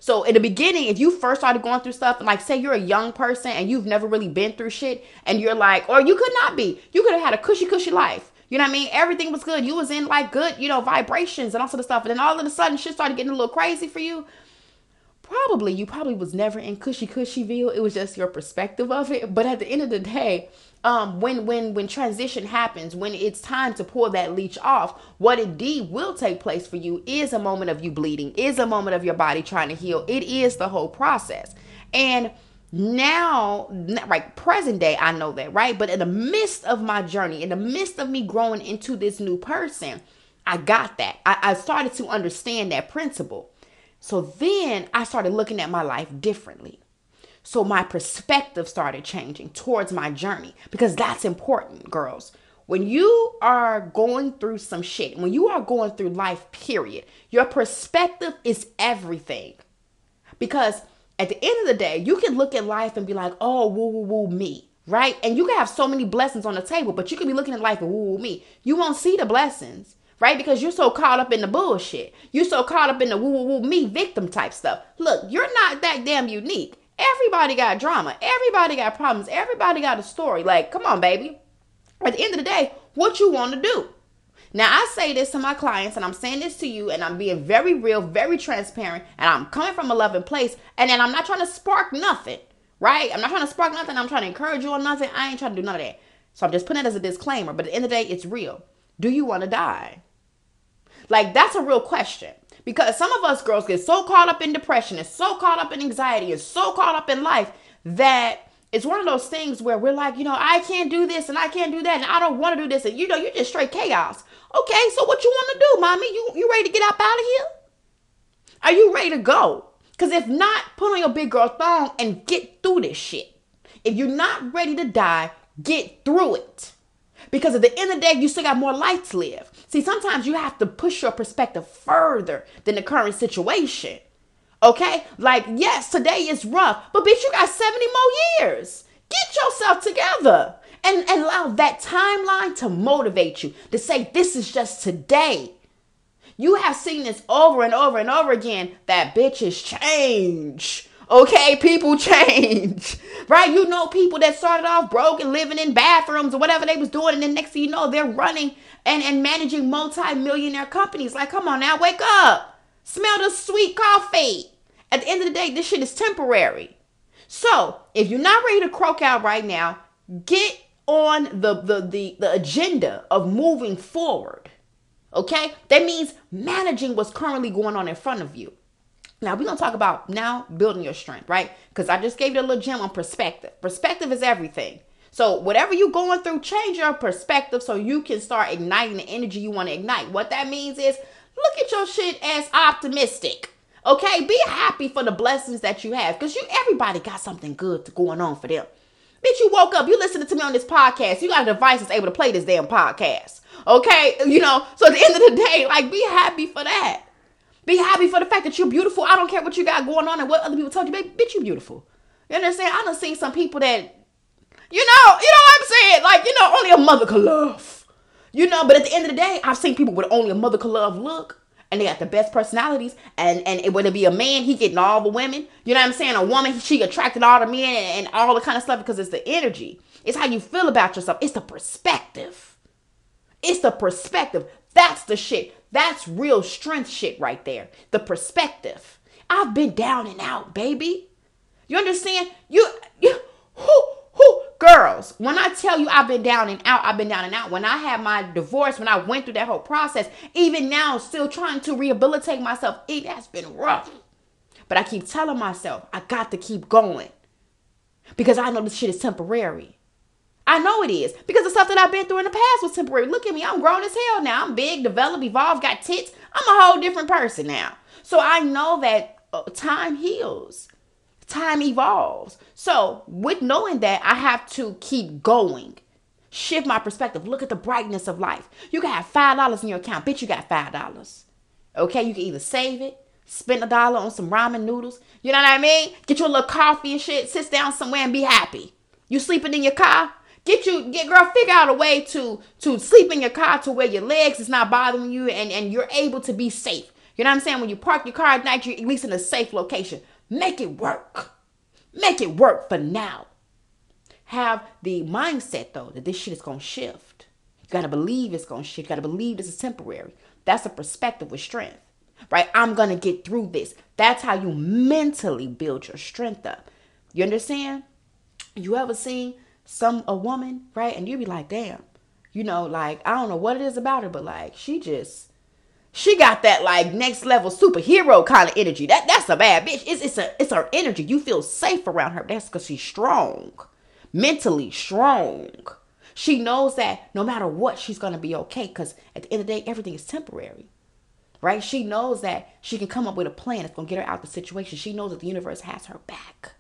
So in the beginning, if you first started going through stuff, like say you're a young person and you've never really been through shit, and you're like, or you could not be, you could have had a cushy, cushy life. You know what I mean? Everything was good. You was in like good, you know, vibrations and all sort of stuff. And then all of a sudden shit started getting a little crazy for you. probably you probably was never in cushy cushyville it was just your perspective of it but at the end of the day um when when when transition happens when it's time to pull that leech off what indeed will take place for you is a moment of you bleeding is a moment of your body trying to heal. It is the whole process. And now like present day i know that right? But in the midst of my journey in the midst of me growing into this new person i got that. I, I started to understand that principle. So then I started looking at my life differently. So my perspective started changing towards my journey because that's important, girls. When you are going through some shit, when you are going through life, period, your perspective is everything. Because at the end of the day, you can look at life and be like, oh, woo, woo, woo, me, right? And you can have so many blessings on the table, but you can be looking at life and woo, woo, me. You won't see the blessings right? Because you're so caught up in the bullshit. You're so caught up in the woo woo woo me victim type stuff. Look, you're not that damn unique. Everybody got drama. Everybody got problems. Everybody got a story. Like, come on, baby. At the end of the day, what you want to do? Now, I say this to my clients, and I'm saying this to you, and I'm being very real, very transparent, and I'm coming from a loving place, and then I'm not trying to spark nothing, right? I'm not trying to spark nothing. I'm trying to encourage you on nothing. I ain't trying to do none of that. So I'm just putting it as a disclaimer. But at the end of the day, it's real. Do you want to die? Like that's a real question. Because some of us girls get so caught up in depression and so caught up in anxiety and so caught up in life that it's one of those things where we're like, you know, I can't do this and I can't do that and I don't want to do this and you know, you're just straight chaos. Okay, so what you want to do, mommy? You you ready to get up out of here? Are you ready to go? Because if not, put on your big girl thong and get through this shit. If you're not ready to die, get through it. Because at the end of the day, you still got more life to live. See, sometimes you have to push your perspective further than the current situation. Okay? Like, yes, today is rough, but bitch, you got 70 more years. Get yourself together and, and allow that timeline to motivate you to say, this is just today. You have seen this over and over and over again that bitches change. Okay, people change, right? You know people that started off broke and living in bathrooms or whatever they was doing, and then next thing you know, they're running and, and managing multi-millionaire companies. Like, come on now, wake up. Smell the sweet coffee. At the end of the day, this shit is temporary. So if you're not ready to croak out right now, get on the the the, the agenda of moving forward. Okay? That means managing what's currently going on in front of you. Now we're gonna talk about now building your strength, right? Because I just gave you a little gem on perspective. Perspective is everything. So whatever you're going through, change your perspective so you can start igniting the energy you want to ignite. What that means is look at your shit as optimistic. Okay, be happy for the blessings that you have, because you everybody got something good going on for them. Bitch, you woke up, you listening to me on this podcast, you got a device that's able to play this damn podcast. Okay, you know, so at the end of the day, like be happy for that. Be happy for the fact that you're beautiful. I don't care what you got going on and what other people told you, baby. Bitch, you beautiful. You understand? I done seen some people that, you know, you know what I'm saying? Like, you know, only a mother could love. You know, but at the end of the day, I've seen people with only a mother could love look. And they got the best personalities, and and it, whether it be a man, he getting all the women. You know what I'm saying? A woman, she attracted all the men and, and all the kind of stuff because it's the energy. It's how you feel about yourself. It's the perspective. It's the perspective. That's the shit. That's real strength shit right there. The perspective. I've been down and out, baby. You understand? You, you who, who, girls, when I tell you I've been down and out, I've been down and out. When I had my divorce, when I went through that whole process, even now, still trying to rehabilitate myself, it has been rough. But I keep telling myself, I got to keep going because I know this shit is temporary. I know it is because the stuff that I've been through in the past was temporary. Look at me, I'm grown as hell now. I'm big, developed, evolved, got tits. I'm a whole different person now. So I know that uh, time heals, time evolves. So, with knowing that, I have to keep going, shift my perspective, look at the brightness of life. You can have $5 in your account, bitch, you got $5. Okay, you can either save it, spend a dollar on some ramen noodles, you know what I mean? Get you a little coffee and shit, sit down somewhere and be happy. You sleeping in your car? Get you get girl, figure out a way to to sleep in your car to where your legs is not bothering you and, and you're able to be safe. You know what I'm saying? When you park your car at night, you're at least in a safe location. Make it work. Make it work for now. Have the mindset though that this shit is gonna shift. You gotta believe it's gonna shift. You gotta believe this is temporary. That's a perspective with strength. right? I'm to get through this. That's how you mentally build your strength up. You understand? You ever seen some a woman, right? And you be like, "Damn." You know, like I don't know what it is about her, but like she just she got that like next level superhero kind of energy. That that's a bad bitch. It's it's a it's her energy. You feel safe around her. That's because she's strong, mentally strong. She knows that no matter what, she's gonna be okay. Because at the end of the day, everything is temporary, right? She knows that she can come up with a plan that's gonna get her out of the situation. She knows that the universe has her back.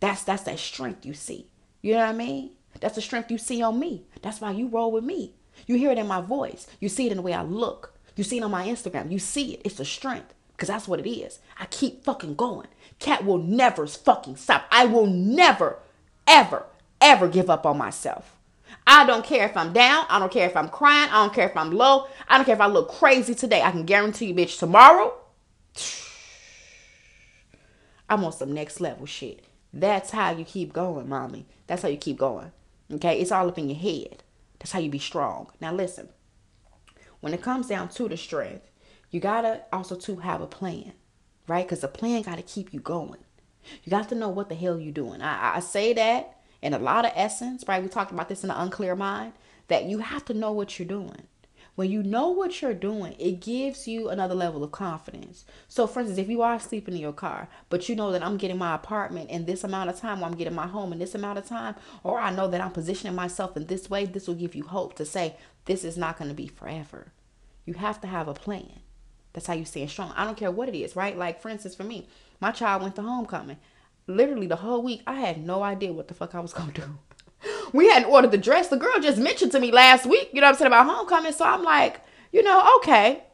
That's that's that strength you see. You know what I mean? That's the strength you see on me. That's why you roll with me. You hear it in my voice. You see it in the way I look. You see it on my Instagram. You see it. It's a strength. Because that's what it is. I keep fucking going. Cat will never fucking stop. I will never, ever, ever give up on myself. I don't care if I'm down. I don't care if I'm crying. I don't care if I'm low. I don't care if I look crazy today. I can guarantee you, bitch, tomorrow, I'm on some next level shit. That's how you keep going, mommy. That's how you keep going. Okay? It's all up in your head. That's how you be strong. Now, listen when it comes down to the strength, you gotta also to have a plan, right? Because the plan gotta keep you going. You got to know what the hell you're doing. I, I say that in a lot of essence, right? We talked about this in the unclear mind that you have to know what you're doing. When you know what you're doing, it gives you another level of confidence. So, for instance, if you are sleeping in your car, but you know that I'm getting my apartment in this amount of time, or I'm getting my home in this amount of time, or I know that I'm positioning myself in this way, this will give you hope to say, this is not going to be forever. You have to have a plan. That's how you stand strong. I don't care what it is, right? Like, for instance, for me, my child went to homecoming. Literally the whole week, I had no idea what the fuck I was going to do. We hadn't ordered the dress. The girl just mentioned to me last week, you know what I'm saying, about homecoming. So I'm like, you know, okay.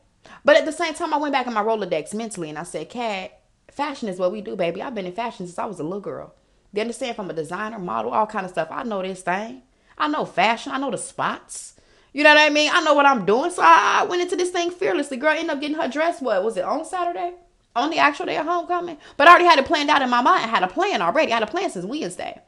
But at the same time, I went back in my Rolodex mentally and I said, Cat, fashion is what we do, baby. I've been in fashion since I was a little girl. You understand? From a designer, model, all kind of stuff. I know this thing. I know fashion. I know the spots. You know what I mean? I know what I'm doing. So I, went into this thing fearlessly. The girl ended up getting her dress, what was it, on Saturday? On the actual day of homecoming? But I already had it planned out in my mind. I had a plan already. I had a plan since Wednesday.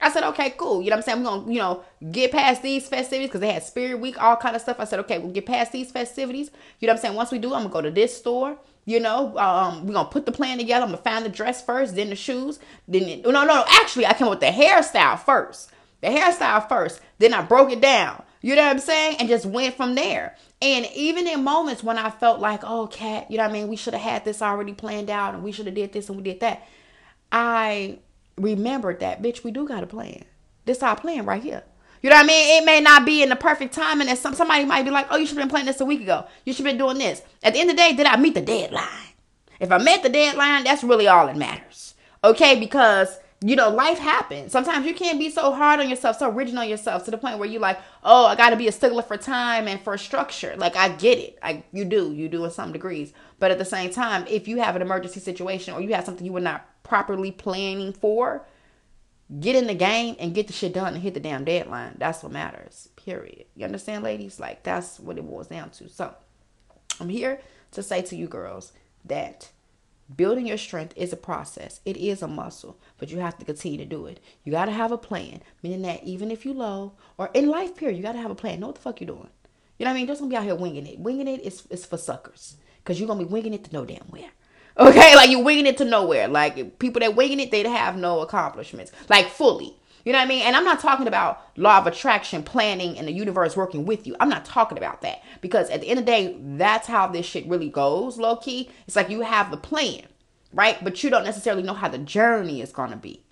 I said, okay, cool. You know what I'm saying? We're to, you know, get past these festivities because they had Spirit Week, all kind of stuff. I said, okay, we'll get past these festivities. You know what I'm saying? Once we do, I'm to go to this store. You know, um, we're to put the plan together. I'm to find the dress first, then the shoes. Then, it, no, no, no. Actually, I came with the hairstyle first. The hairstyle first. Then I broke it down. You know what I'm saying? And just went from there. And even in moments when I felt like, oh, cat, you know what I mean? We should have had this already planned out and we should have did this and we did that. I remembered that, bitch, we do got a plan. This our plan right here. You know what I mean? It may not be in the perfect timing, and some somebody might be like, "Oh, you should have been planning this a week ago. You should have been doing this." At the end of the day, did I meet the deadline? If I met the deadline, that's really all that matters. Okay, because you know, life happens. Sometimes you can't be so hard on yourself, so rigid on yourself to the point where you're like, oh, I got to be a stickler for time and for structure. Like I get it, I you do, you do in some degrees. But at the same time, if you have an emergency situation or you have something you were not properly planning for, get in the game and get the shit done and hit the damn deadline. That's what matters. Period. You understand, ladies? Like that's what it boils down to. So I'm here to say to you girls that Building your strength is a process. It is a muscle, but you have to continue to do it. You got to have a plan, meaning that even if you low or in life period, you got to have a plan. Know what the fuck you're doing. You know what I mean? Just gonna be out here winging it. Winging it is, is for suckers because you're to be winging it to no damn where. Okay? Like you're winging it to nowhere. Like people that winging it, they'd have no accomplishments. Like fully. You know what I mean? And I'm not talking about law of attraction, planning, and the universe working with you. I'm not talking about that because at the end of the day, that's how this shit really goes, low key. It's like you have the plan, right? But you don't necessarily know how the journey is going to be.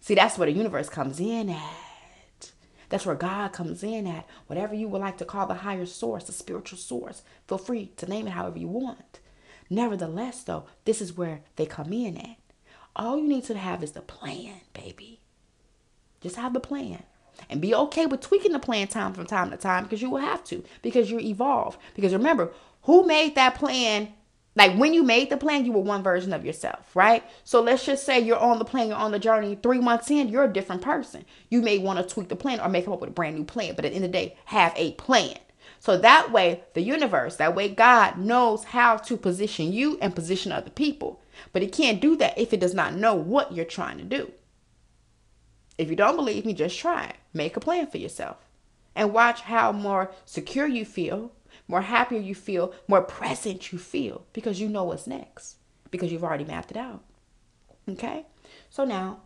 See, that's where the universe comes in at. That's where God comes in at. Whatever you would like to call the higher source, the spiritual source, feel free to name it however you want. Nevertheless, though, this is where they come in at. All you need to have is the plan, baby. Just have the plan. And be okay with tweaking the plan time from time to time because you will have to because you evolve. Because remember, who made that plan? Like when you made the plan, you were one version of yourself, right? So let's just say you're on the plan, you're on the journey. Three months in, you're a different person. You may want to tweak the plan or make up with a brand new plan, but at the end of the day, have a plan. So that way, the universe, that way, God knows how to position you and position other people. But He can't do that if it does not know what you're trying to do. If you don't believe me, just try it. Make a plan for yourself and watch how more secure you feel more happier you feel, more present you feel because you know what's next because you've already mapped it out. Okay? So now,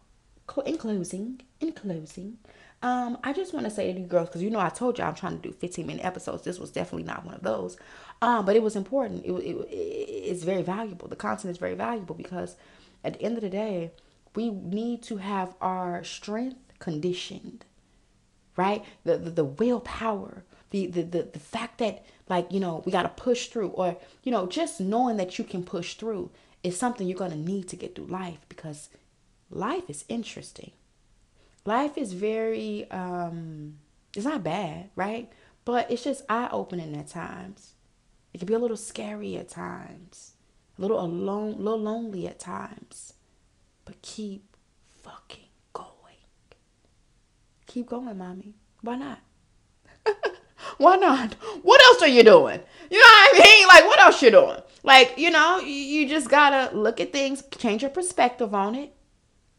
in closing, in closing, um, I just want to say to you girls, because you know I told you I'm trying to do 15 minute episodes. This was definitely not one of those, um, but it was important. It, it, it, it's very valuable. The content is very valuable because at the end of the day, we need to have our strength conditioned, right? The the, the willpower, the, the the the fact that like you know we got to push through, or you know just knowing that you can push through is something you're gonna need to get through life because life is interesting life is very um it's not bad, right? But it's just eye opening at times. It can be a little scary at times, a little alone, a little lonely at times. But keep fucking going. Keep going, mommy. Why not? Why not? What else are you doing? You know what I mean? Like, what else you doing? Like, you know, you just gotta look at things, change your perspective on it,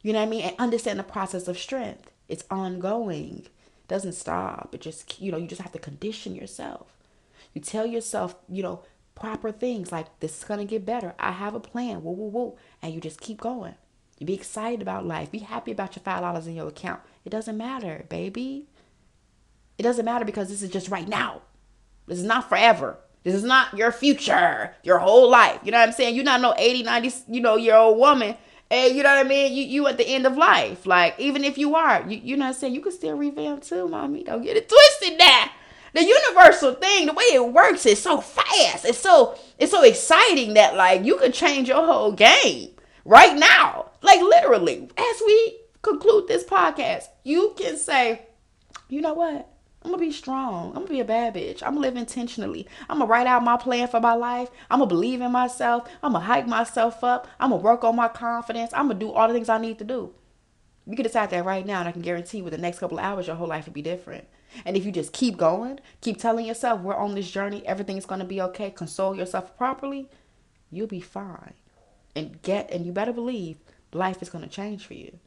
you know what I mean? And understand the process of strength. It's ongoing. It doesn't stop. It just you know, you just have to condition yourself. You tell yourself, you know, proper things like this is gonna get better. I have a plan. Woo woo woo. And you just keep going. You be excited about life. Be happy about your five dollars in your account. It doesn't matter, baby. It doesn't matter because this is just right now. This is not forever. This is not your future, your whole life. You know what I'm saying? You're not no 80, 90, you know, year old woman and you know what I mean? You you at the end of life. Like, even if you are, you, you know what I'm saying? You can still revamp too, mommy. Don't get it twisted now. The universal thing, the way it works is so fast. It's so it's so exciting that like you could change your whole game right now. Like literally, as we conclude this podcast, you can say, you know what? I'm gonna be strong. I'm gonna be a bad bitch. I'm gonna live intentionally. I'm gonna write out my plan for my life. I'm gonna believe in myself. I'm gonna hike myself up. I'm gonna work on my confidence. I'm gonna do all the things I need to do. You can decide that right now, and I can guarantee with the next couple of hours, your whole life will be different. And if you just keep going, keep telling yourself we're on this journey, everything's gonna be okay, console yourself properly, you'll be fine. And get and you better believe life is gonna change for you.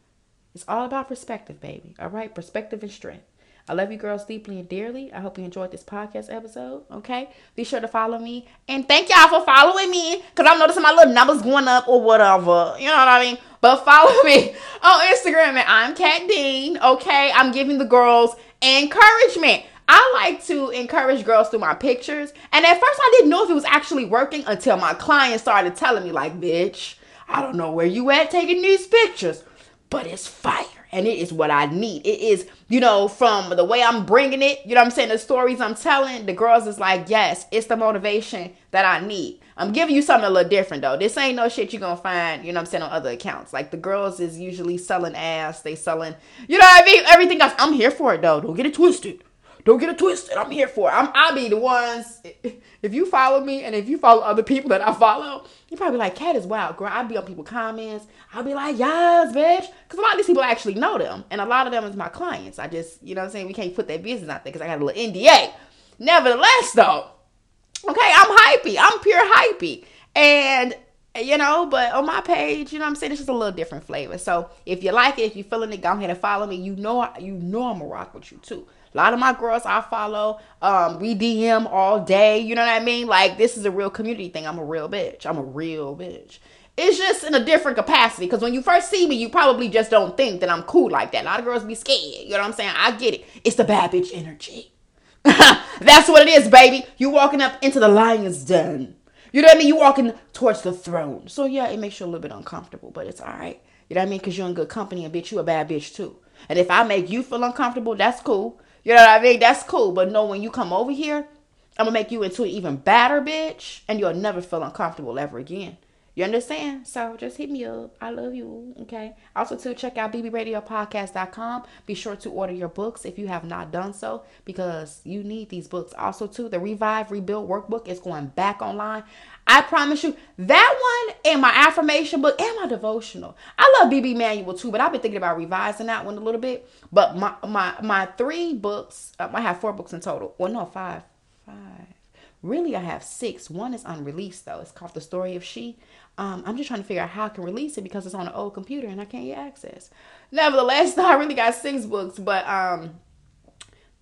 It's all about perspective, baby. All right, perspective and strength. I love you girls deeply and dearly. I hope you enjoyed this podcast episode. Okay. Be sure to follow me. And thank y'all for following me. Cause I'm noticing my little numbers going up or whatever. You know what I mean? But follow me on Instagram and I'm Cat Dean. Okay. I'm giving the girls encouragement. I like to encourage girls through my pictures. And at first I didn't know if it was actually working until my client started telling me, like, bitch, I don't know where you at taking these pictures, but it's fire and it is what I need. It is, you know, from the way I'm bringing it, you know I'm saying, the stories I'm telling, the girls is like, yes, it's the motivation that I need. I'm giving you something a little different though. This ain't no shit you're gonna find, you know I'm saying, on other accounts. Like the girls is usually selling ass, they selling, you know what I mean? Everything else. I'm here for it though. Don't get it twisted. Don't get it twisted. I'm here for it. I'm, I'll be the ones. If you follow me and if you follow other people that I follow, you probably like, Cat is wild, girl. I'll be on people comments. I'll be like, yes, bitch. Because a lot of these people actually know them. And a lot of them is my clients. I just, you know what I'm saying? We can't put their business out there because I got a little NDA. Nevertheless, though, okay, I'm hypey. I'm pure hypey. And you know, but on my page, you know I'm saying, it's just a little different flavor. So if you like it, if you're feeling it, go ahead and follow me. You know you know I'm gonna rock with you too. A lot of my girls I follow, um, we DM all day. You know what I mean? Like this is a real community thing. I'm a real bitch. I'm a real bitch. It's just in a different capacity. Because when you first see me, you probably just don't think that I'm cool like that. A lot of girls be scared. You know what I'm saying? I get it. It's the bad bitch energy. That's what it is, baby. You walking up into the lion's den. You know what I mean? You walking towards the throne. So yeah, it makes you a little bit uncomfortable, but it's all right. You know what I mean? Because you're in good company, and bitch, you a bad bitch too. And if I make you feel uncomfortable, that's cool. You know what I mean? That's cool. But no, when you come over here, I'm gonna make you into an even badder bitch, and you'll never feel uncomfortable ever again. You understand? So just hit me up. I love you. Okay. Also, to check out bbradiopodcast.com. Be sure to order your books if you have not done so because you need these books. Also, too, the Revive Rebuild Workbook is going back online. I promise you, that one and my affirmation book and my devotional. I love BB Manual too, but I've been thinking about revising that one a little bit. But my my my three books, um, I have four books in total. Well, no, five, five. Really, I have six. One is unreleased though. It's called The Story of She. Um, I'm just trying to figure out how I can release it because it's on an old computer and I can't get access. Nevertheless, I really got six books, but um,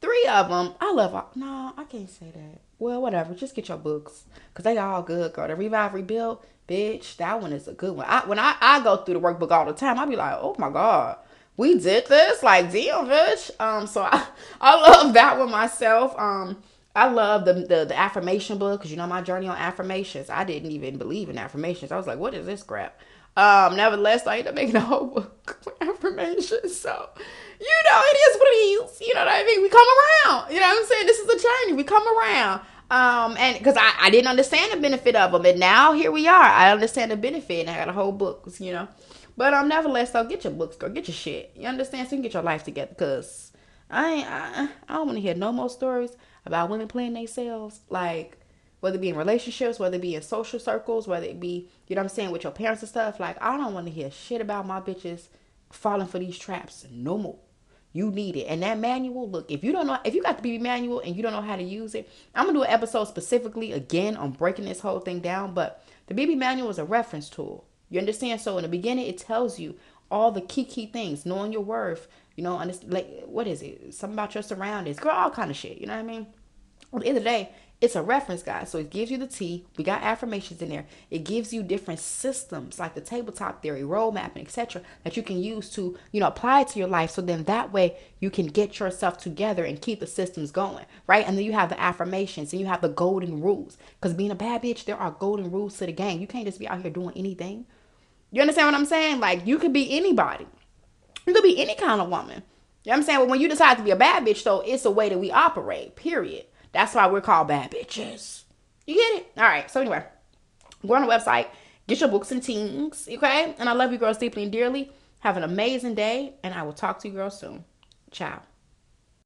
three of them I love. No, I can't say that. well, whatever. Just get your books because they all good, girl. The Revive Rebuild, bitch, that one is a good one. I, when I, I go through the workbook all the time, I be like, oh my god, we did this, like damn, bitch. Um, so I I love that one myself. Um. I love the, the, the affirmation book because you know my journey on affirmations. I didn't even believe in affirmations. I was like, what is this crap? Um, nevertheless, I ended up making a whole book with affirmations. So, you know, it is what it is. You know what I mean? We come around. You know what I'm saying? This is a journey. We come around. Um, and because I, I didn't understand the benefit of them, and now here we are. I understand the benefit, and I got a whole book, you know. But um, nevertheless, though, get your books, girl, get your shit. You understand? So you can get your life together. Cause I ain't, I, I don't want to hear no more stories about women playing themselves. Like whether it be in relationships, whether it be in social circles, whether it be, you know what I'm saying, with your parents and stuff. Like I don't want to hear shit about my bitches falling for these traps no more. You need it. And that manual, look, if you don't know, if you got the BB manual and you don't know how to use it, I'm going to do an episode specifically again on breaking this whole thing down. But the BB manual is a reference tool. You understand? So in the beginning, it tells you all the key, key things, knowing your worth, you know, like, what is it? Something about your surroundings, girl, all kind of shit. You know what I mean? At the end of the day, it's a reference guide. So it gives you the T. We got affirmations in there. It gives you different systems like the tabletop theory, role mapping, etc. that you can use to, you know, apply it to your life. So then that way you can get yourself together and keep the systems going, right? And then you have the affirmations and you have the golden rules. Because being a bad bitch, there are golden rules to the game. You can't just be out here doing anything. You understand what I'm saying? Like you could be anybody. You could be any kind of woman. You know what I'm saying? But when you decide to be a bad bitch, though, it's a way that we operate, period. That's why we're called bad bitches. You get it? All right. So anyway, go on the website, get your books and teens, okay? And I love you girls deeply and dearly. Have an amazing day, and I will talk to you girls soon. Ciao.